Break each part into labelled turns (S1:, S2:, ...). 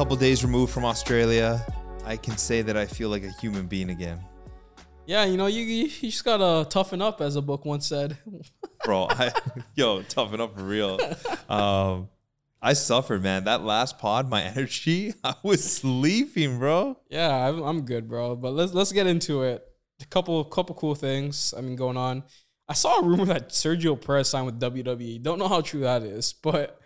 S1: couple days removed from Australia, I can say that I feel like a human being again.
S2: Yeah, you know, you you you just gotta toughen up, as a book once said.
S1: Bro, I, yo, toughen up for real. Um, I suffered, man. That last pod, my energy, I was sleeping, bro.
S2: Yeah, I'm, I'm good, bro. But let's let's get into it. A couple couple cool things. I mean, going on. I saw a rumor that Sergio Perez signed with WWE. Don't know how true that is, but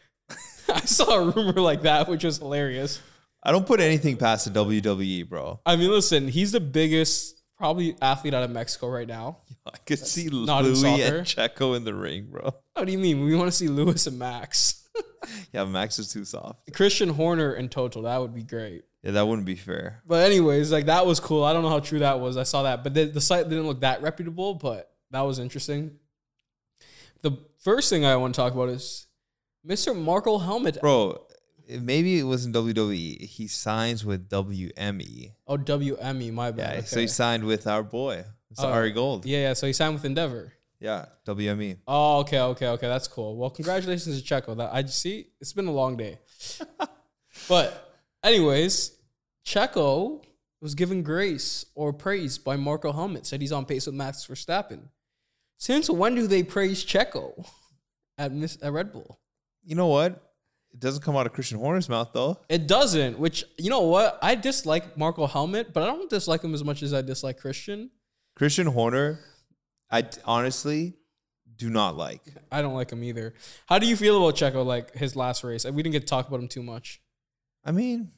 S2: I saw a rumor like that, which was hilarious.
S1: I don't put anything past the WWE, bro.
S2: I mean, listen, he's the biggest probably athlete out of Mexico right now.
S1: I could see
S2: not in
S1: Louis
S2: soccer.
S1: and Checo in the ring, bro.
S2: What do you mean? We want to see Lewis and Max,
S1: Yeah, Max is too soft.
S2: Christian Horner and Toto. That would be great.
S1: Yeah, that wouldn't be fair.
S2: But anyways, like that was cool. I don't know how true that was. I saw that, but the, the site didn't look that reputable. But that was interesting. The first thing I want to talk about is Mr. Marko Helmut.
S1: Bro, maybe it wasn't WWE. He signs with WME.
S2: Oh, WME. My
S1: Yeah,
S2: bad.
S1: so he signed with our boy, Mr.
S2: Oh.
S1: Ari Gold.
S2: yeah, yeah. So he signed with Endeavor.
S1: Yeah. WME.
S2: Oh, okay, okay, okay. That's cool. Well, congratulations to Checo. That I see. It's been a long day. but, anyways, Checo was given grace or praise by Marko Helmut. Said he's on pace with Max Verstappen. Since when do they praise Checo at Miss at Red Bull?
S1: You know what? It doesn't come out of Christian Horner's mouth though.
S2: It doesn't. Which you know what? I dislike Marko Helmut, but I don't dislike him as much as I dislike Christian.
S1: Christian Horner, I honestly do not like.
S2: I don't like him either. How do you feel about Checo? Like his last race? We didn't get to talk about him too much.
S1: I mean,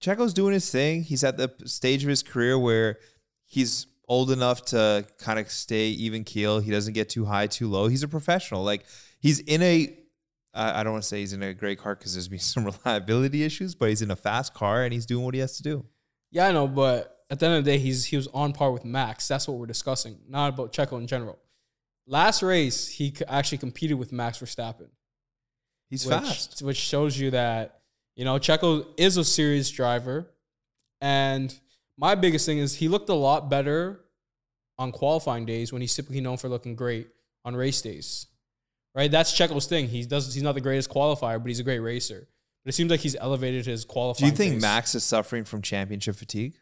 S1: Checo's doing his thing. He's at the stage of his career where he's old enough to kind of stay even keel. He doesn't get too high, too low. He's a professional. Like he's in a. I I don't want to say he's in a great car because there's been some reliability issues, but he's in a fast car and he's doing what he has to do.
S2: Yeah, I know, but at the end of the day, he's he was on par with Max. That's what we're discussing, not about Checo in general. Last race, he actually competed with Max Verstappen.
S1: He's
S2: which,
S1: fast.
S2: which shows you that you know Checo is a serious driver. And my biggest thing is he looked a lot better on qualifying days when he's typically known for looking great on race days. Right? That's Checo's thing. He does he's not the greatest qualifier, but he's a great racer. But it seems like he's elevated his qualifying.
S1: Do you think
S2: pace.
S1: Max is suffering from championship fatigue?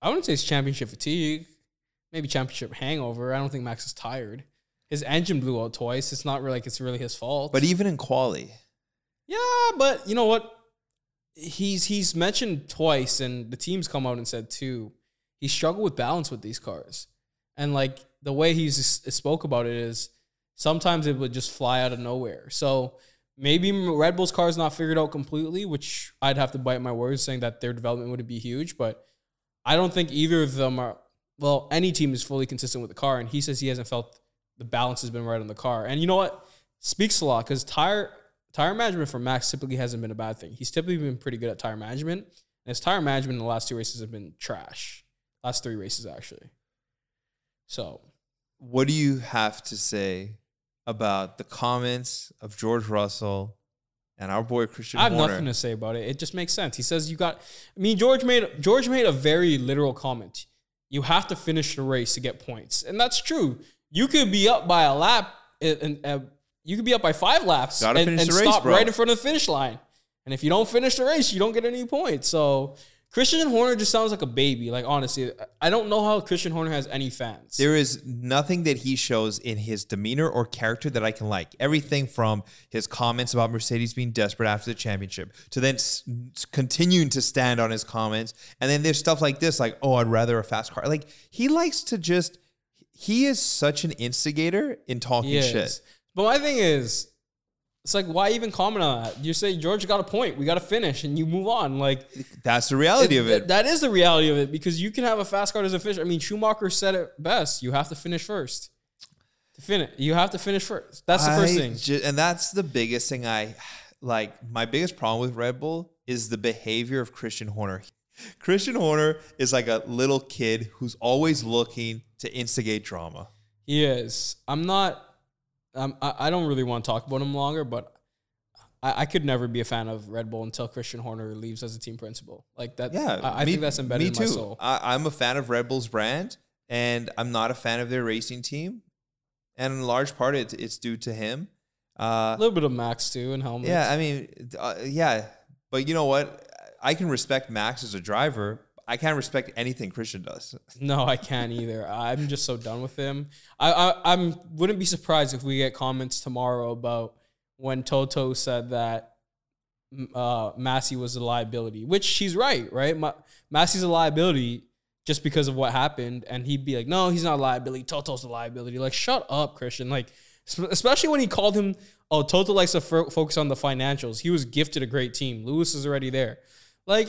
S2: I wouldn't say it's championship fatigue. Maybe championship hangover. I don't think Max is tired. His engine blew out twice. It's not really like it's really his fault.
S1: But even in quali,
S2: yeah, but you know what? He's he's mentioned twice, and the teams come out and said too. He struggled with balance with these cars, and like the way he's spoke about it is sometimes it would just fly out of nowhere. So maybe Red Bull's car is not figured out completely, which I'd have to bite my words saying that their development would be huge, but I don't think either of them are. Well, any team is fully consistent with the car, and he says he hasn't felt the balance has been right on the car. And you know what? Speaks a lot because tire tire management for Max typically hasn't been a bad thing. He's typically been pretty good at tire management, and his tire management in the last two races have been trash. Last three races actually. So
S1: what do you have to say about the comments of George Russell and our boy Christian
S2: I have
S1: Horner?
S2: nothing to say about it. It just makes sense. He says you got. I mean, George made George made a very literal comment. You have to finish the race to get points, and that's true. You could be up by a lap, and, and uh, you could be up by five laps, and, and
S1: race,
S2: stop
S1: bro.
S2: right in front of the finish line. And if you don't finish the race, you don't get any points. So Christian Horner just sounds like a baby. Like honestly, I don't know how Christian Horner has any fans.
S1: There is nothing that he shows in his demeanor or character that I can like. Everything from his comments about Mercedes being desperate after the championship to then s- continuing to stand on his comments. And then there's stuff like this, like, oh, I'd rather a fast car. Like, he likes to just, he is such an instigator in talking shit.
S2: But my thing is, it's like why even comment on that? You say George got a point, we got to finish, and you move on. Like
S1: That's the reality of it.
S2: That is the reality of it because you can have a fast car as a finish. I mean, Schumacher said it best. You have to finish first. To finish, you have to finish first. That's the first thing.
S1: ju- and that's the biggest thing I like. My biggest problem with Red Bull is the behavior of Christian Horner. Christian Horner is like a little kid who's always looking to instigate drama.
S2: He is. I'm not. Um, I, I don't really want to talk about him longer, but I, I could never be a fan of Red Bull until Christian Horner leaves as a team principal. Like that.
S1: Yeah,
S2: I, I
S1: me-
S2: think that's embedded
S1: Me
S2: in
S1: too.
S2: my soul.
S1: I, I'm a fan of Red Bull's brand, and I'm not a fan of their racing team. And in large part, it's it's due to him. Uh,
S2: A little bit of Max too and helmets.
S1: Yeah, I mean, uh, yeah, but you know what? I can respect Max as a driver. I can't respect anything Christian does.
S2: No, I can't either. I'm just so done with him. I, I I'm wouldn't be surprised if we get comments tomorrow about when Toto said that uh, Masi was a liability, which she's right, right? Ma- Masi's a liability just because of what happened, and he'd be like, "No, he's not a liability. Toto's a liability." Like, shut up, Christian. Like, especially when he called him, "Oh, Toto likes to fo- focus on the financials." He was gifted a great team. Lewis is already there. Like,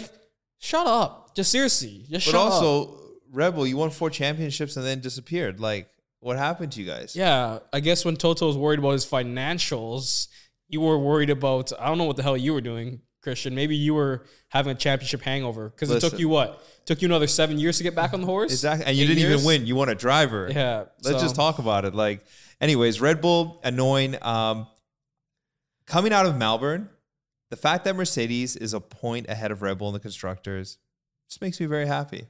S2: shut up. Just seriously, just
S1: But
S2: shut up.
S1: But also, Red Bull, you won four championships and then disappeared. Like, what happened to you guys?
S2: Yeah, I guess when Toto was worried about his financials, you were worried about I don't know what the hell you were doing, Christian. Maybe you were having a championship hangover because it took you what? Took you another seven years to get back on the horse.
S1: Exactly. And you
S2: Eight
S1: didn't
S2: years?
S1: even win. You won a driver.
S2: Yeah.
S1: Let's
S2: so-
S1: just talk about it. Like, anyways, Red Bull annoying. Um, coming out of Melbourne, the fact that Mercedes is a point ahead of Red Bull in the constructors just makes me very happy.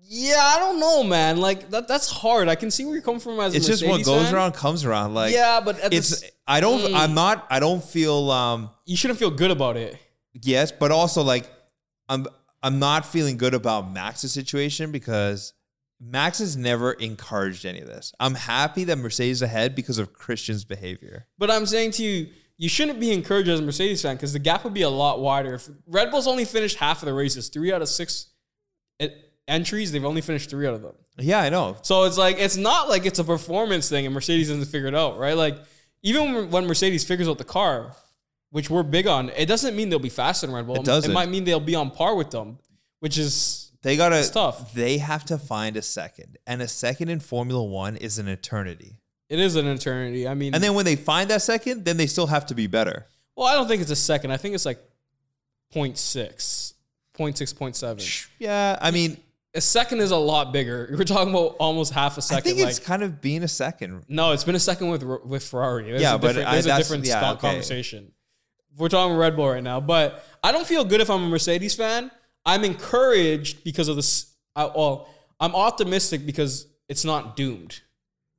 S2: Yeah, I don't know, man. Like that, that's hard. I can see where you're coming from as a It's
S1: just what goes
S2: fan.
S1: around comes around. Like,
S2: yeah, but at
S1: it's.
S2: this,
S1: I don't.
S2: Mm.
S1: I'm not. I don't feel. Um.
S2: you shouldn't feel good about it.
S1: Yes, but also like, I'm. I'm not feeling good about Max's situation because Max has never encouraged any of this. I'm happy that Mercedes is ahead because of Christian's behavior.
S2: But I'm saying to you, you shouldn't be encouraged as a Mercedes fan because the gap would be a lot wider. If Red Bull's only finished half of the races, three out of six entries, they've only finished three out of them.
S1: Yeah, I know.
S2: So it's like it's not like it's a performance thing and Mercedes doesn't figure it out, right? Like even when- when Mercedes figures out the car, which we're big on, it doesn't mean they'll be faster than Red Bull.
S1: It doesn't.
S2: It might mean they'll be on par with them, which is
S1: They gotta.
S2: Tough.
S1: They have to find a second, and a second in Formula One is an eternity.
S2: It is an eternity. I mean,
S1: And then when they find that second, then they still have to be better.
S2: well, I don't think it's a second. I think it's like 0.6, 0.6, 0.7.
S1: Yeah, I mean,
S2: A second is a lot bigger. We're talking about almost half a second.
S1: I think
S2: like,
S1: it's kind of being a second.
S2: No, it's been a second with with Ferrari. There's
S1: Yeah,
S2: a
S1: but
S2: different,
S1: I-
S2: there's a
S1: that's-
S2: different
S1: yeah,
S2: stock
S1: okay.
S2: conversation. We're talking Red Bull right now, but I don't feel good if I'm a Mercedes fan. I'm encouraged because of this. I, well, I'm optimistic because it's not doomed.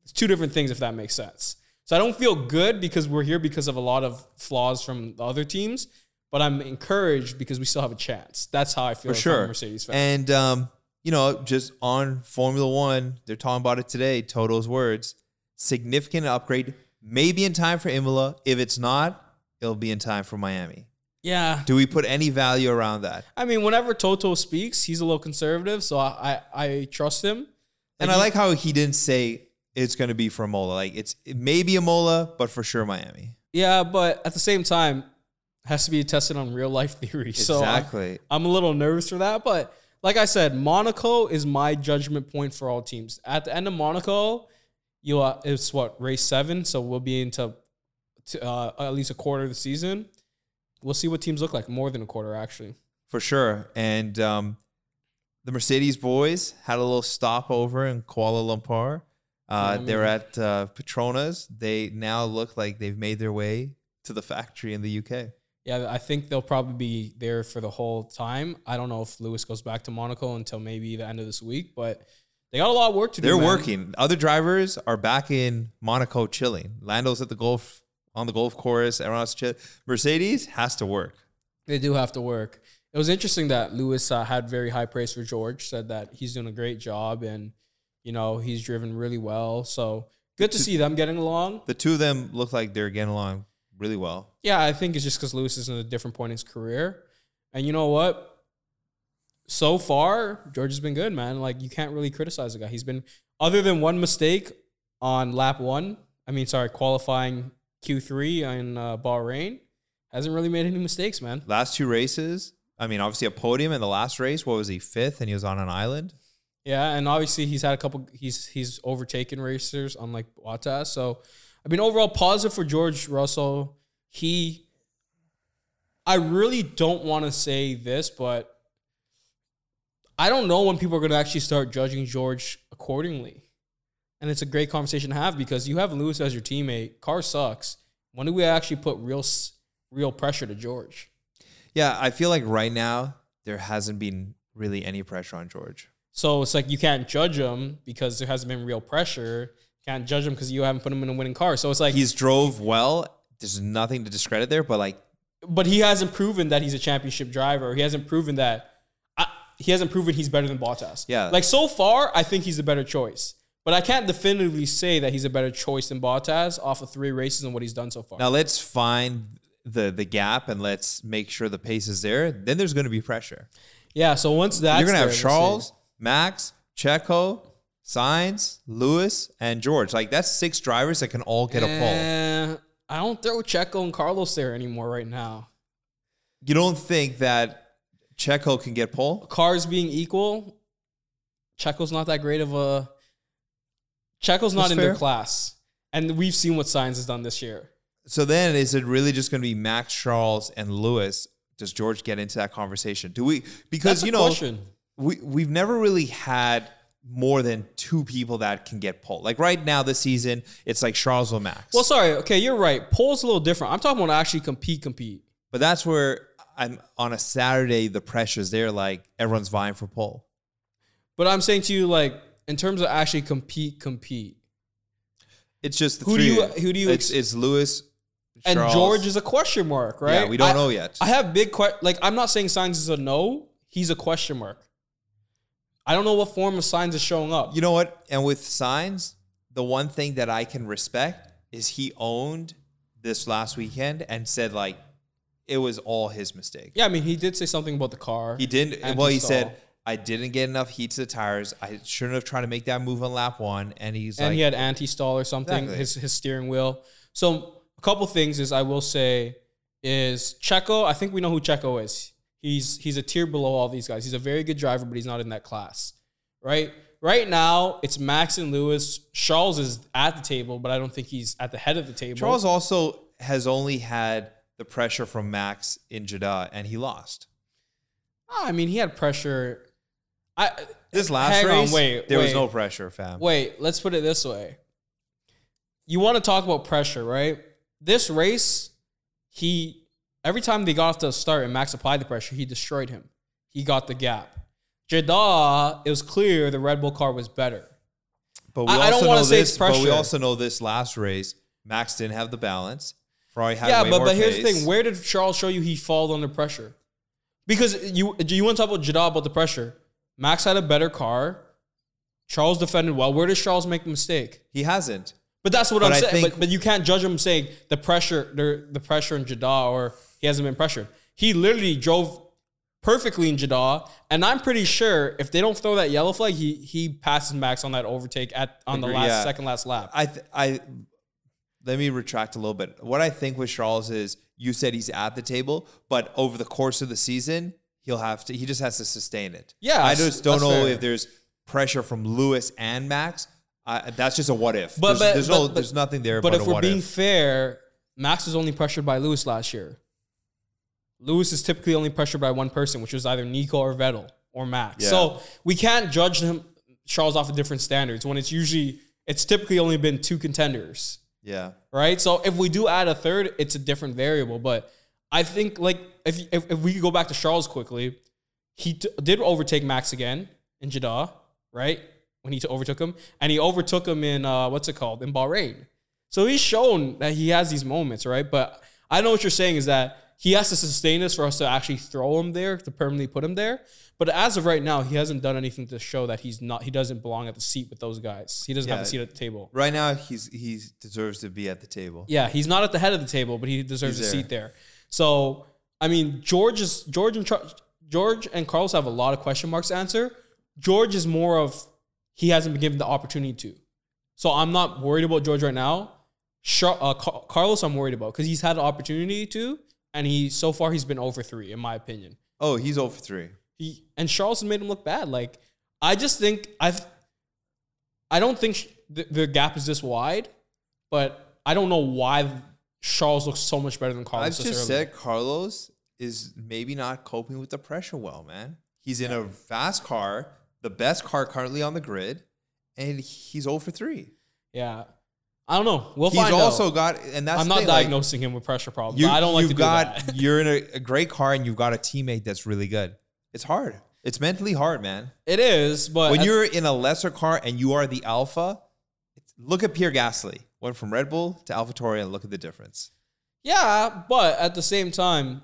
S2: It's two different things, if that makes sense. So I don't feel good because we're here because of a lot of flaws from the other teams, but I'm encouraged because we still have a chance. That's how I feel
S1: For sure.
S2: Mercedes fan.
S1: And um, you know, just on Formula One, they're talking about it today. Toto's words: significant upgrade, maybe in time for Imola. If it's not, it'll be in time for Miami.
S2: yeah,
S1: Do we put any value around that?
S2: I mean, whenever Toto speaks, he's a little conservative, so I I, I trust him.
S1: And I like how he didn't say it's going to be for Imola. Like it's it may be a Imola, but for sure Miami.
S2: Yeah, but at the same time, has to be tested on real life theory. So
S1: exactly.
S2: I'm a little nervous for that. But like I said, Monaco is my judgment point for all teams. At the end of Monaco, you uh, it's what race seven, so we'll be into to, uh, at least a quarter of the season. We'll see what teams look like. More than a quarter, actually.
S1: For sure. And um, the Mercedes boys had a little stopover in Kuala Lumpur. Uh,
S2: Yeah,
S1: they're at uh, Petronas. They now look like they've made their way to the factory in the UK.
S2: Yeah, I think they'll probably be there for the whole time. I don't know if Lewis goes back to Monaco until maybe the end of this week, but they got a lot of work to do.
S1: They're working. Other drivers are back in Monaco chilling. Lando's at the golf on the golf course. Everyone else chill. Mercedes has to work.
S2: They do have to work. It was interesting that Lewis uh, had very high praise for George. Said that he's doing a great job and you know he's driven really well. So good to see them getting along.
S1: The two of them look like they're getting along really well.
S2: Yeah, I think it's just because Lewis is in a different point in his career, and you know what? So far, George has been good, man. Like you can't really criticize the guy. He's been other than one mistake on lap one. I mean, sorry, qualifying Q three in uh, Bahrain. Hasn't really made any mistakes, man.
S1: Last two races, I mean, obviously a podium in the last race. What was he fifth, and he was on an island.
S2: Yeah, and obviously he's had a couple. He's he's overtaken racers on like Bottas. So, I mean, overall positive for George Russell. He, I really don't want to say this, but I don't know when people are going to actually start judging George accordingly. And it's a great conversation to have because you have Lewis as your teammate. Car sucks. When do we actually put real real pressure to George?
S1: Yeah, I feel like right now there hasn't been really any pressure on George.
S2: So it's like you can't judge him because there hasn't been real pressure. Can't judge him because you haven't put him in a winning car. So it's like
S1: He's drove well. There's nothing to discredit there, but like
S2: but he hasn't proven that he's a championship driver. He hasn't proven that. I, he hasn't proven he's better than Bottas.
S1: Yeah.
S2: Like so far, I think he's a better choice. But I can't definitively say that he's a better choice than Bottas off of three races and what he's done so far.
S1: Now let's find the the gap and let's make sure the pace is there. Then there's going to be pressure.
S2: yeah. So once that's
S1: You're going to have. Charles, Max, Checo, Sainz, Lewis, and George. Like that's six drivers that can all get a pole.
S2: Eh, I don't throw Checo and Carlos there anymore right now.
S1: You don't think that Checo can get pole?
S2: Cars being equal, Checo's not that great of a. Checo's not
S1: That's
S2: in their class, and we've seen what Sainz has done this year.
S1: So then, is it really just going to be Max, Charles, and Lewis? Does George get into that conversation? Do we? Because
S2: That's a
S1: you know,
S2: question.
S1: We we've never really had more than two people that can get pole. Like right now, this season, it's like Charles or Max.
S2: Well, sorry. Okay, you're right. Pole's a little different. I'm talking about actually compete, compete.
S1: but that's where I'm on a Saturday. The pressure's there. Like everyone's vying for pole.
S2: But I'm saying to you, like, in terms of actually compete, compete.
S1: It's just the
S2: Who do you- who do you
S1: It's,
S2: ex-
S1: it's Lewis,
S2: And
S1: Charles.
S2: George is a question mark, right?
S1: Yeah, we don't
S2: I-
S1: know yet.
S2: I have big que- like I'm not saying Sainz is a no. He's a question mark. I don't know what form of Sainz is showing up.
S1: You know what? And with Sainz, the one thing that I can respect is he owned this last weekend and said like it was all his mistake.
S2: yeah, I mean, he did say something about the car.
S1: He didn't. Well, he
S2: he
S1: said. I didn't get enough heat to the tires. I shouldn't have tried to make that move on lap one. And he's
S2: and
S1: like,
S2: he had anti-stall or something.
S1: Exactly.
S2: His his steering wheel. So a couple things is I will say is Checo. I think we know who Checo is. He's he's a tier below all these guys. He's a very good driver, but he's not in that class, right? Right now, it's Max and Lewis. Charles is at the table, but I don't think he's at the head of the table.
S1: Charles also has only had the pressure from Max in Jeddah, and he lost.
S2: Ah, I mean, he had pressure. I
S1: This last
S2: hang
S1: race,
S2: on, wait,
S1: there was no pressure, fam.
S2: Wait, let's put it this way. You want to talk about pressure, right? This race, he every time they got off the start and Max applied the pressure, he destroyed him. He got the gap. Jeddah, it was clear the Red Bull car was better.
S1: But we
S2: I- I
S1: also
S2: don't wanna
S1: know
S2: say
S1: this.
S2: it's
S1: But we also know this last race, Max didn't have the balance. Ferrari had
S2: yeah, but but here's the thing: where did Charles show you he fall under pressure? Because you you want to talk about Jeddah about the pressure. Max had a better car. Charles defended well. Where does Charles make the mistake?
S1: he hasn't.
S2: But that's what
S1: But
S2: I'm
S1: I
S2: saying. but, but you can't judge him saying the pressure, the, the pressure in Jeddah, or he hasn't been pressured. He literally drove perfectly in Jeddah, and I'm pretty sure if they don't throw that yellow flag, he he passes Max on that overtake at on the last
S1: yeah.
S2: second last lap.
S1: I th- I let me retract a little bit. What I think with Charles is you said he's at the table, but over the course of the season, he'll have to he just has to sustain it.
S2: Yeah,
S1: I just don't know
S2: fair.
S1: if there's pressure from Lewis and Max. I, that's just a what if.
S2: But-
S1: there's,
S2: but-
S1: there's no
S2: but-
S1: there's nothing there
S2: but
S1: but,
S2: if we're being
S1: if.
S2: fair, Max was only pressured by Lewis last year. Lewis is typically only pressured by one person, which was either Nico or Vettel or Max.
S1: Yeah.
S2: So we can't judge him Charles off of different standards when it's usually it's typically only been two contenders.
S1: Yeah.
S2: right? So if we do add a third, it's a different variable. But I think like if if, if we could go back to Charles quickly, he t- did overtake Max again in Jeddah, right? When he t- overtook him, and he overtook him in uh, what's it called in Bahrain. So he's shown that he has these moments, right? But I know what you're saying is that he has to sustain this for us to actually throw him there to permanently put him there. But as of right now, he hasn't done anything to show that he's not he doesn't belong at the seat with those guys. He doesn't have a seat at the table.
S1: Right now he's he deserves to be at the table.
S2: Yeah, he's not at the head of the table, but he deserves
S1: He's
S2: a
S1: there.
S2: seat there. So, I mean, George is George and George and Carlos have a lot of question marks to answer. George is more of he hasn't been given the opportunity to. So I'm not worried about George right now. Uh, Carlos, I'm worried about because he's had the opportunity to, and he so far he's been over three in my opinion.
S1: Oh, he's over three.
S2: He and Charles has made him look bad. Like I just think I've I don't think sh- the, the gap is this wide, but I don't know why Charles looks so much better than Carlos.
S1: I've just said Carlos is maybe not coping with the pressure well, man. He's in a fast car, the best car currently on the grid, and he's over three.
S2: yeah. I don't know. We'll
S1: He's
S2: find out.
S1: He's also got, and that's
S2: I'm
S1: the
S2: not
S1: thing, like,
S2: diagnosing him with pressure problems.
S1: You,
S2: I don't like
S1: you've
S2: to do
S1: got,
S2: that.
S1: You're in a, a great car, and you've got a teammate that's really good. It's hard. It's mentally hard, man.
S2: It is, but
S1: when
S2: at-
S1: you're in a lesser car and you are the alpha, look at Pierre Gasly. Went from Red Bull to AlphaTauri, and look at the difference.
S2: Yeah, but at the same time,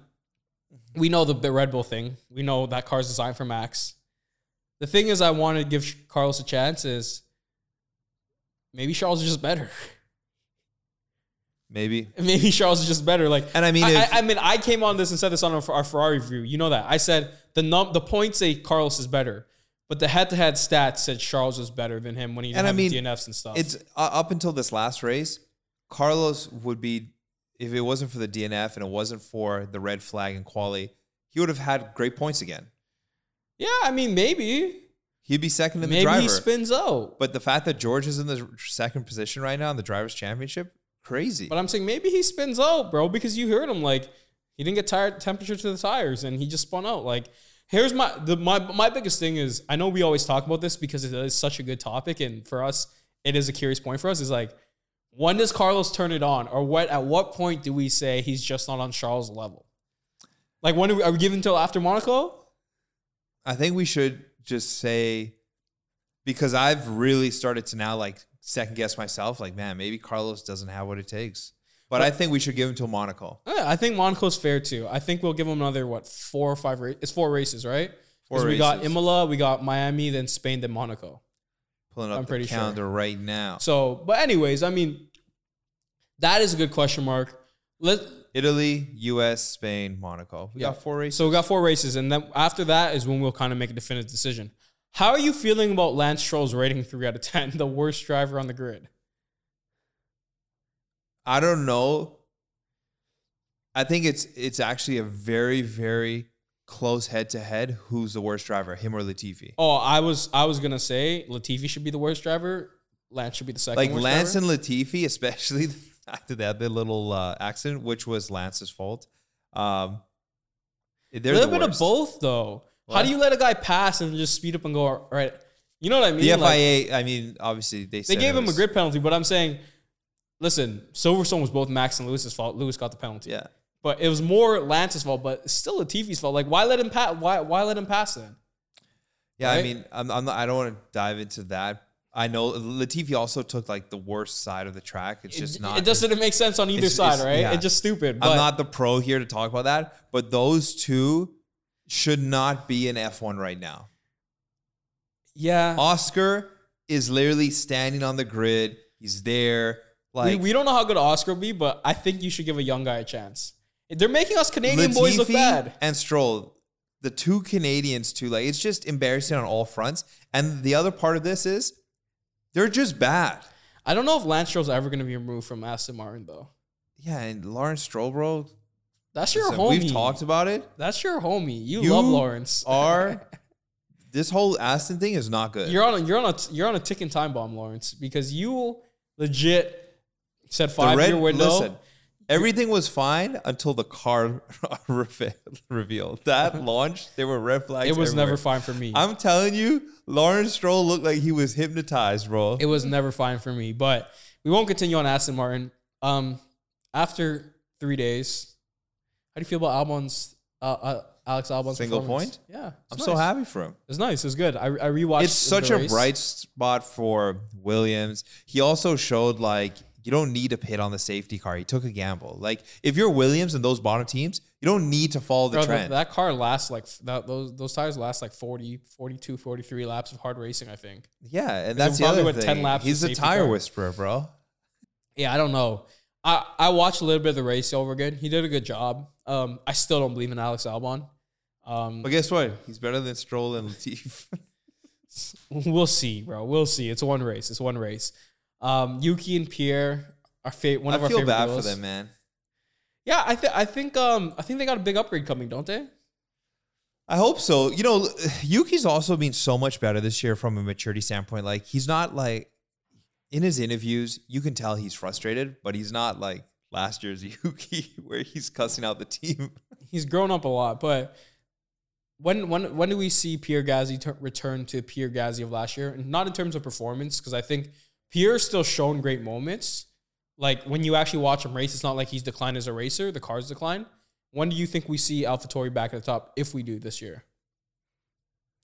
S2: we know the, the Red Bull thing. We know that car's designed for Max. The thing is, I want to give Carlos a chance. Is maybe Charles is just better.
S1: Maybe.
S2: Maybe Charles is just better. Like,
S1: And I mean,
S2: I,
S1: if-
S2: I, I mean, I came on this and said this on our, our Ferrari review. You know that I said the num the points say Carlos is better, but the head to head stats said Charles was better than him when he
S1: And
S2: didn't
S1: I mean,
S2: the DNFs and stuff.
S1: It's uh, up until this last race, Carlos would be, if it wasn't for the DNF and it wasn't for the red flag and quali, he would have had great points again.
S2: yeah, I mean, maybe
S1: He'd be second in the
S2: maybe
S1: driver.
S2: he spins out.
S1: but the fact that George is in the second position right now in the drivers' championship, crazy.
S2: But I'm saying maybe he spins out, bro, because you heard him like he didn't get tired temperature to the tires and he just spun out. Like here's my the my my biggest thing is I know we always talk about this because it is such a good topic and for us it is a curious point for us is like when does Carlos turn it on or what at what point do we say he's just not on Charles' level? Like when are we, are we giving until after Monaco?
S1: I think we should just say because I've really started to now like second guess myself. Like, man, maybe Carlos doesn't have what it takes. But, I think we should give him till Monaco.
S2: Yeah, I think Monaco's fair too. I think we'll give him another what four or five races. It's four races, right?
S1: Four
S2: 'Cause we got. Imola, we got Miami, then Spain, then Monaco.
S1: Pulling up
S2: I'm
S1: the
S2: pretty sure.
S1: calendar right now.
S2: So, but anyways, I mean, that is a good question mark. Let
S1: Italy, U.S., Spain, Monaco. We
S2: Yeah.
S1: got four races.
S2: so we got four races, and then after that is when we'll kind of make a definitive decision. How are you feeling about Lance Stroll's rating three out of ten, the worst driver on the grid?
S1: I don't know. I think it's it's actually a very very close head to head. Who's the worst driver, him or Latifi?
S2: Oh, I was I was gonna say Latifi should be the worst driver. Lance should be the second.
S1: like
S2: worst
S1: Lance
S2: driver.
S1: and Latifi, especially after that they had the little uh, accident, which was Lance's fault. Um, they're
S2: a little bit of both though. How do you let a guy pass and just speed up and go all right? You know what I mean?
S1: The
S2: Like,
S1: FIA, I mean, obviously they
S2: they gave him a grid penalty, but I'm saying, listen, Silverstone was both Max and Lewis's fault. Lewis got the penalty.
S1: Yeah,
S2: But it was more Lance's fault, but still Latifi's fault. Like, why let him pass? Why why let him pass then?
S1: yeah. I mean, I'm, I'm not, I don't want to dive into that. I know Latifi also took like the worst side of the track. It's just
S2: it,
S1: not.
S2: It doesn't make sense on either side, right?
S1: yeah.
S2: It's just stupid. But
S1: I'm not the pro here to talk about that, but those two should not be in F1 right now.
S2: yeah,
S1: Oscar is literally standing on the grid. He's there. Like
S2: we, we don't know how good Oscar will be, but I think you should give a young guy a chance. They're making us Canadian boys look bad.
S1: and Stroll, the two Canadians too. Like it's just embarrassing on all fronts. And the other part of this is they're just bad.
S2: I don't know if Lance Stroll's ever going to be removed from Aston Martin though.
S1: Yeah, and Lawrence Stroll, bro.
S2: That's your
S1: listen,
S2: homie.
S1: We've talked about it.
S2: That's your homie. You,
S1: You
S2: love Lawrence.
S1: Are this whole Aston thing is not good.
S2: You're on a you're on a you're on a ticking time bomb, Lawrence, because you legit said five
S1: red
S2: year window.
S1: listen. Everything was fine until the car reve- revealed. That launch, there were red flags.
S2: it was
S1: everywhere.
S2: never fine for me.
S1: I'm telling you, Lawrence Stroll looked like he was hypnotized, bro.
S2: it was never fine for me. But we won't continue on Aston Martin. Um, after three days, do you feel about Albon's uh, uh, Alex Albon's
S1: Single point?
S2: Yeah,
S1: I'm
S2: nice.
S1: so happy for him.
S2: It's nice. It's good. I, I rewatched.
S1: It's such a
S2: race.
S1: bright spot for Williams. He also showed like you don't need to pit on the safety car. He took a gamble. Like if you're Williams and those bottom teams, you don't need to follow the
S2: Bro,
S1: trend.
S2: that, that car lasts like that, those those tires last like 40, 42, 43 laps of hard racing. I think.
S1: yeah, and that's the
S2: probably
S1: other
S2: went 10
S1: thing.
S2: laps
S1: He's a tire
S2: car.
S1: whisperer, bro.
S2: Yeah, I don't know. I, I watched a little bit of the race over again. He did a good job. Um, I still don't believe in Alex Albon. Um,
S1: But guess what? He's better than Stroll and Latif.
S2: we'll see, bro. We'll see. It's one race. It's one race. Um, Yuki and Pierre are fa- one
S1: I
S2: of our favorite.
S1: I
S2: feel bad
S1: for them, man.
S2: Yeah, I think I think um I think they got a big upgrade coming, don't they?
S1: I hope so. You know, Yuki's also been so much better this year from a maturity standpoint. Like he's not like in his interviews, you can tell he's frustrated, but he's not like last year's Yuki where he's cussing out the team.
S2: He's grown up a lot, but when when when do we see Pierre Gasly tur return to Pierre Gasly of last year? And not in terms of performance, because I think Pierre's still shown great moments. Like when you actually watch him race, it's not like he's declined as a racer. The car's decline. When do you think we see AlphaTauri back at the top? If we do this year,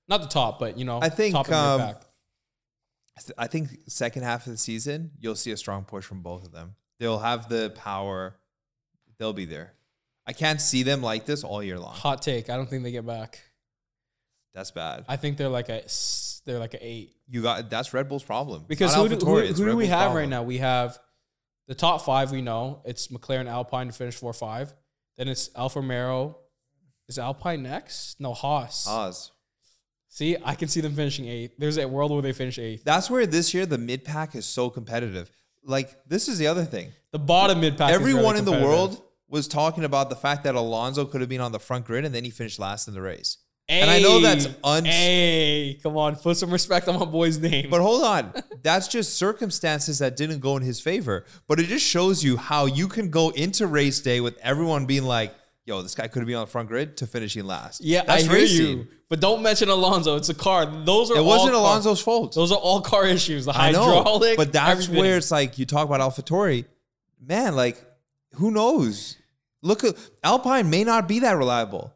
S2: not the top, but you know,
S1: I think,
S2: top
S1: um,
S2: pack.
S1: I think second half of the season, you'll see a strong push from both of them. They'll have the power. They'll be there. I can't see them like this all year long.
S2: Hot take. I don't think they get back.
S1: That's bad.
S2: I think they're like a they're like an eight.
S1: You got that's Red Bull's problem.
S2: Because who do, who, who do we
S1: Bull's
S2: have
S1: problem.
S2: right now? We have the top five. We know it's McLaren, Alpine to finish four five. Then it's Alfa Romeo. Is Alpine next? No, Haas.
S1: Oz.
S2: See, I can see them finishing eighth. There's a world where they finish eighth.
S1: That's where this year the mid pack is so competitive. Like this is the other thing.
S2: The bottom mid pack.
S1: Everyone
S2: really
S1: in the world was talking about the fact that Alonso could have been on the front grid and then he finished last in the race. And I know that's
S2: Hey,
S1: uns-
S2: Hey, come on, put some respect on my boy's name.
S1: But hold on. That's just circumstances that didn't go in his favor. But it just shows you how you can go into race day with everyone being like, yo, this guy could have been on the front grid to finishing last.
S2: yeah,
S1: That's
S2: I hear
S1: racing.
S2: you. But don't mention Alonso. It's a car. Those are
S1: It wasn't
S2: car-
S1: Alonso's fault.
S2: Those are all car issues. The
S1: I know.
S2: hydraulic.
S1: But that's
S2: everything.
S1: where it's like you talk about AlphaTauri. Man, like, who knows? Look Alpine may not be that reliable.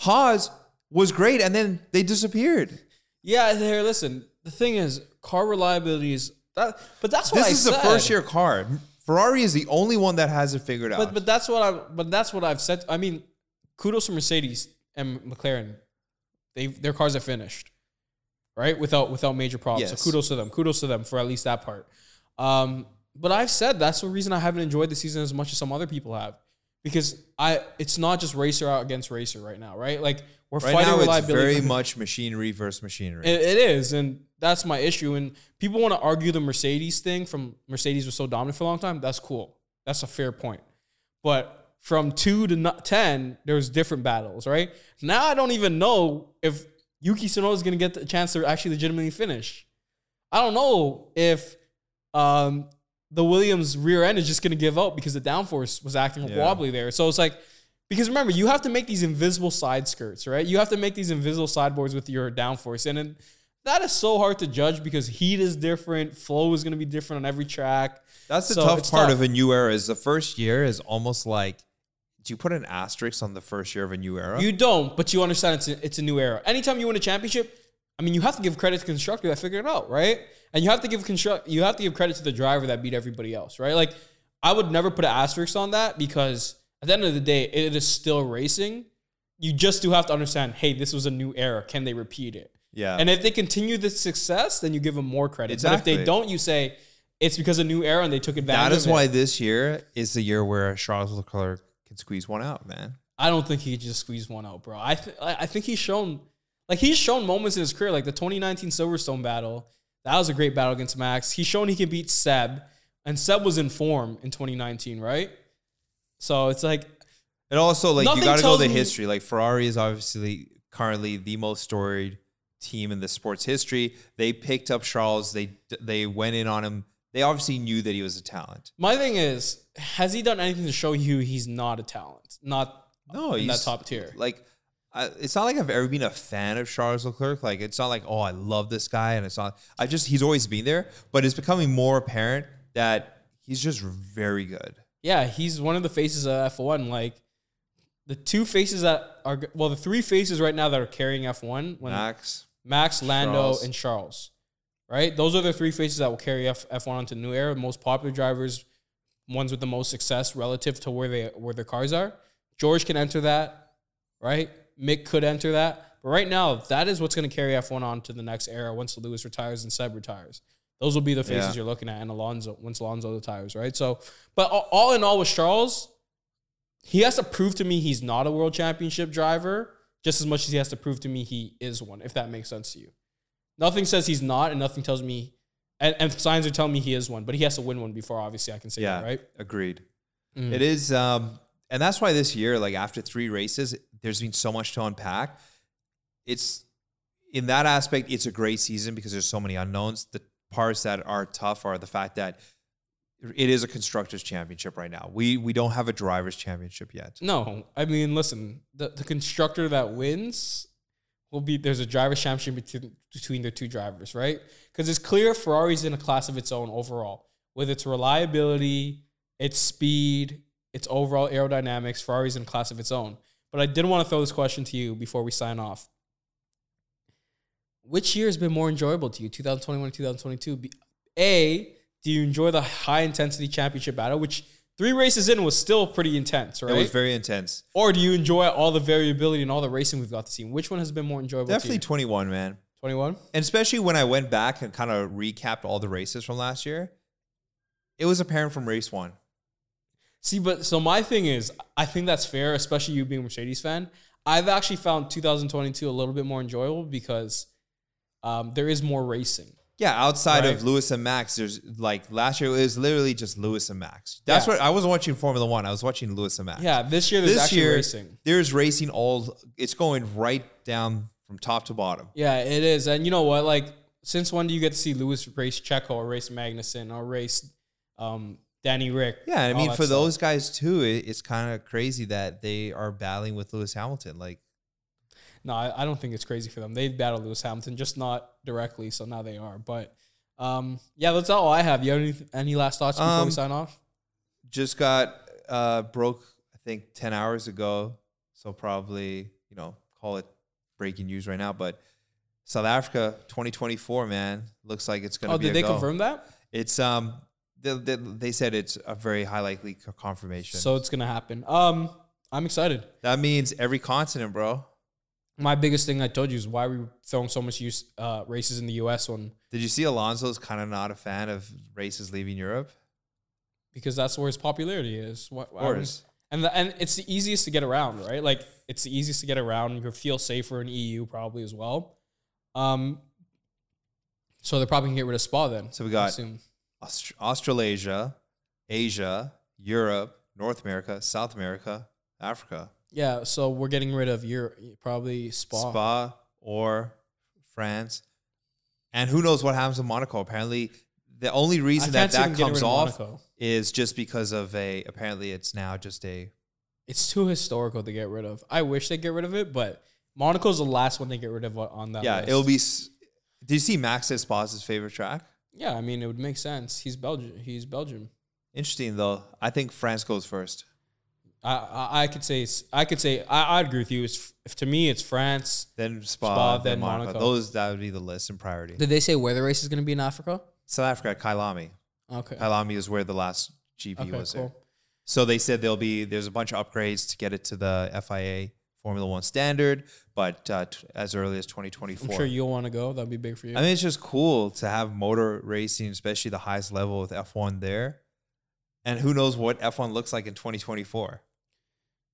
S1: Haas was great and then they disappeared.
S2: Yeah, here, listen. The thing is, car reliability is that, but that's what
S1: This
S2: I
S1: is
S2: said.
S1: the first year car. Ferrari is the only one that has it figured out.
S2: But but that's what I but that's what I've said. I mean, kudos to Mercedes and McLaren. They their cars are finished, right? Without without major problems.
S1: Yes.
S2: So kudos to them. Kudos to them for at least that part. Um, but I've said that's the reason I haven't enjoyed the season as much as some other people have. Because I it's not just racer out against racer right now, right? Like we're
S1: right
S2: fighting
S1: now, it's very much machinery versus machinery.
S2: It, it is, and that's my issue. And people want to argue the Mercedes thing from Mercedes was so dominant for a long time. That's cool. That's a fair point. But from two to ten, there's different battles, right? Now I don't even know if Yuki Tsunoda is going to get the chance to actually legitimately finish. I don't know if um, the Williams rear end is just going to give out because the downforce was acting
S1: Yeah.
S2: wobbly there. So it's like because remember you have to make these invisible side skirts, right? You have to make these invisible sideboards with your downforce, and then that is so hard to judge because heat is different, flow is going to be different on every track.
S1: That's the
S2: So
S1: tough part
S2: tough.
S1: of a new era. Is the first year is almost like, do you put an asterisk on the first year of a new era?
S2: You don't, but you understand it's a, it's a new era. Anytime you win a championship, I mean, you have to give credit to the constructor that figured it out, right? And you have to give construct you have to give credit to the driver that beat everybody else, right? Like I would never put an asterisk on that because at the end of the day, it is still racing. You just do have to understand, hey, this was a new era. Can they repeat it?
S1: Yeah.
S2: And if they continue this success, then you give them more credit. But if they don't, you say it's because of a new era and they took advantage.
S1: that is why this year is the year where Charles Leclerc can squeeze one out, man.
S2: I don't think he could just squeeze one out, bro. I th- I I think he's shown like he's shown moments in his career, like the 2019 Silverstone battle. That was a great battle against Max. He's shown he can beat Seb, and Seb was in form in 2019, right? So it's like
S1: And also, like, you got to know the history. Like, Ferrari is obviously currently the most storied team in the sports history. They picked up Charles. They they went in on him. They obviously knew that he was a talent.
S2: my thing is, has he done anything to show you he's not a talent, not
S1: No,
S2: in that top tier?
S1: Like, I, it's not like I've ever been a fan of Charles Leclerc. Like, it's not like oh, I love this guy, and it's not. I just he's always been there, but it's becoming more apparent that he's just very good.
S2: Yeah, he's one of the faces of F1. Like the two faces that are well, the three faces right now that are carrying F1 when
S1: Max,
S2: Max, Lando,
S1: Charles.
S2: and Charles. Right? Those are the three faces that will carry F- F1 onto the new era. Most popular drivers, ones with the most success relative to where they where their cars are. George can enter that, right? Mick could enter that. But right now, that is what's going to carry F1 on to the next era once Lewis retires and Seb retires. Those will be the faces
S1: Yeah.
S2: you're looking at, and Alonso once Alonso retires, right? So, but all, all in all, with Charles, he has to prove to me he's not a world championship driver just as much as he has to prove to me he is one, if that makes sense to you. Nothing says he's not, and nothing tells me, and, and signs are telling me he is one, but he has to win one before obviously I can say
S1: yeah,
S2: that, right?
S1: agreed.
S2: Mm.
S1: It is, um, and that's why this year, like after three races, there's been so much to unpack. It's in that aspect, it's a great season because there's so many unknowns. The parts that are tough are the fact that it is a constructors championship right now. We we don't have a drivers championship yet.
S2: No, I mean, listen, the, the constructor that wins will be there's a driver's championship between, between the two drivers, right? Because it's clear Ferrari's in a class of its own overall, with its reliability, its speed, its overall aerodynamics. Ferrari's in a class of its own. But I did want to throw this question to you before we sign off. Which year has been more enjoyable to you, 2021 2022? A, do you enjoy the high intensity championship battle, which three races in was still pretty intense, right?
S1: It was very intense.
S2: or do you enjoy all the variability and all the racing we've got to see? Which one has been more enjoyable?
S1: Definitely 21, man.
S2: twenty one.
S1: And especially when I went back and kind of recapped all the races from last year, it was apparent from race one.
S2: See, but so my thing is, I think that's fair, especially you being a Mercedes fan. I've actually found 2022 a little bit more enjoyable because um, there is more racing.
S1: Yeah, outside
S2: Right.
S1: of Lewis and Max, there's like last year it was literally just Lewis and Max. That's
S2: Yeah.
S1: what I wasn't watching Formula One. I was watching Lewis and Max.
S2: Yeah, this year there's
S1: this
S2: actually
S1: year
S2: racing.
S1: there's racing all. It's going right down from top to bottom.
S2: Yeah, it is. And you know what? Like, since when do you get to see Lewis race Checo or race Magnussen or race um, Danny Ric?
S1: Yeah, I mean for
S2: stuff?
S1: those guys too, it, it's kind of crazy that they are battling with Lewis Hamilton. Like,
S2: No, I, I don't think it's crazy for them. They battled Lewis Hamilton, just not directly. So now they are. But um, yeah, that's all I have. You have any, any last thoughts before we
S1: Um,
S2: sign off?
S1: just got uh broke I think 10 hours ago, so probably you know call it breaking news right now. But South Africa 2024, man, looks like it's gonna
S2: Oh,
S1: be.
S2: did
S1: a
S2: they
S1: go.
S2: confirm that?
S1: It's um, they, they, they said it's a very high likely confirmation.
S2: So it's gonna happen. Um, I'm excited.
S1: that means every continent, bro.
S2: My biggest thing I told you is why we throwing so much use uh, races in the U.S. when
S1: Did you see Alonso's kind of not a fan of races leaving Europe?
S2: because that's where his popularity is. What,
S1: Of course.
S2: and the, and it's the easiest to get around, right? Like it's the easiest to get around. You feel safer in EU probably as well. Um, so they're probably gonna get rid of Spa then.
S1: So we got. Aust- Australasia, Asia, Europe, North America, South America, Africa.
S2: Yeah. So we're getting rid of your probably Spa.
S1: Spa or France. And who knows what happens in Monaco? Apparently, the only reason that that comes
S2: of
S1: off
S2: Monaco.
S1: is just because of a. Apparently, it's now just a.
S2: It's too historical to get rid of. I wish they get rid of it, but Monaco's the last one they get rid of on that.
S1: yeah,
S2: list.
S1: it'll be. Do you see Max says Spa's favorite track?
S2: Yeah, I mean, it would make sense. He's Belgium. He's Belgium.
S1: Interesting though. I think France goes first.
S2: I, I I could say I could say I I'd agree with you. It's if to me it's France.
S1: Then Spa,
S2: Spa,
S1: then,
S2: then
S1: Monaco.
S2: Monaco.
S1: Those that would be the list in priority.
S2: Did they say where the race is going to be in Africa?
S1: South Africa, Kyalami.
S2: Okay.
S1: Kyalami is where the last GP
S2: Okay.
S1: was there. So they said there'll be there's a bunch of upgrades to get it to the FIA Formula One standard, but uh, t- as early as 2024.
S2: I'm sure you'll want to go. That'd be big for you.
S1: I mean, it's just cool to have motor racing, especially the highest level with F1 there. And who knows what F1 looks like in 2024?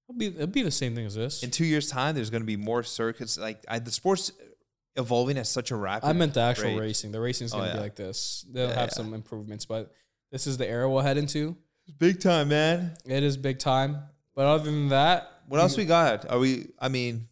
S2: It'll be it'll be the same thing as this.
S1: In two years' time, there's going to be more circuits. Like I, the sport's evolving at such a rapid.
S2: I meant the actual
S1: rate.
S2: racing. The racing's
S1: Oh,
S2: going to
S1: yeah.
S2: be like this. They'll
S1: Yeah,
S2: have
S1: yeah.
S2: some improvements, but this is the era we'll head into.
S1: It's big time, man.
S2: It is big time. But other than that,
S1: What else we got? Are we? I mean,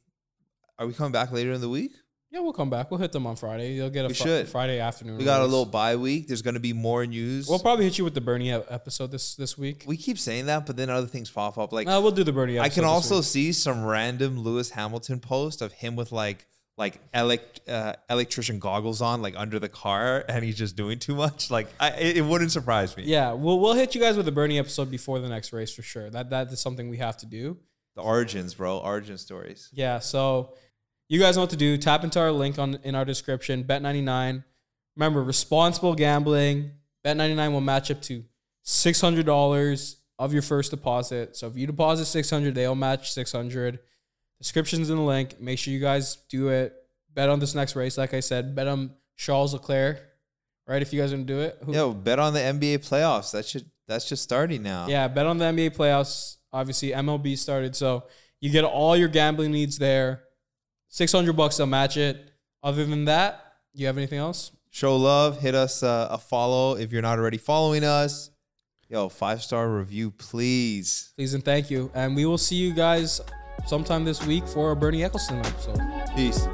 S1: are we coming back later in the week?
S2: Yeah, we'll come back. We'll hit them on Friday. You'll get a
S1: We should.
S2: Friday afternoon.
S1: We got a
S2: release.
S1: little bye week. There's going to be more news.
S2: We'll probably hit you with the Bernie ep- episode this this week.
S1: we keep saying that, but then other things pop up. Like
S2: Uh, we'll do the Bernie.
S1: I can
S2: this
S1: also
S2: week.
S1: see some random Lewis Hamilton post of him with like like elect uh, electrician goggles on, like under the car, and he's just doing too much. Like I, it, it wouldn't surprise me.
S2: Yeah, we'll we'll hit you guys with the Bernie episode before the next race for sure. That that is something we have to do.
S1: The origins, bro. Origin stories.
S2: Yeah, so you guys know what to do. Tap into our link on in our description. Bet ninety nine. Remember, responsible gambling. Bet ninety nine will match up to six hundred dollars of your first deposit. So if you deposit six hundred, they'll match six hundred. Description's in the link. Make sure you guys do it. Bet on this next race. Like I said, bet on Charles Leclerc. Right, if you guys are gonna do it. Who-
S1: Yo, bet on the NBA playoffs. That should that's just starting now.
S2: Yeah, bet on the NBA playoffs. Obviously, MLB started, so you get all your gambling needs there. Six hundred bucks, they'll match it. Other than that, you have anything else?
S1: Show love. Hit us uh, a follow if you're not already following us. Yo, five star review, please.
S2: Please and thank you. And we will see you guys sometime this week for a Bernie Ecclestone episode.
S1: Peace.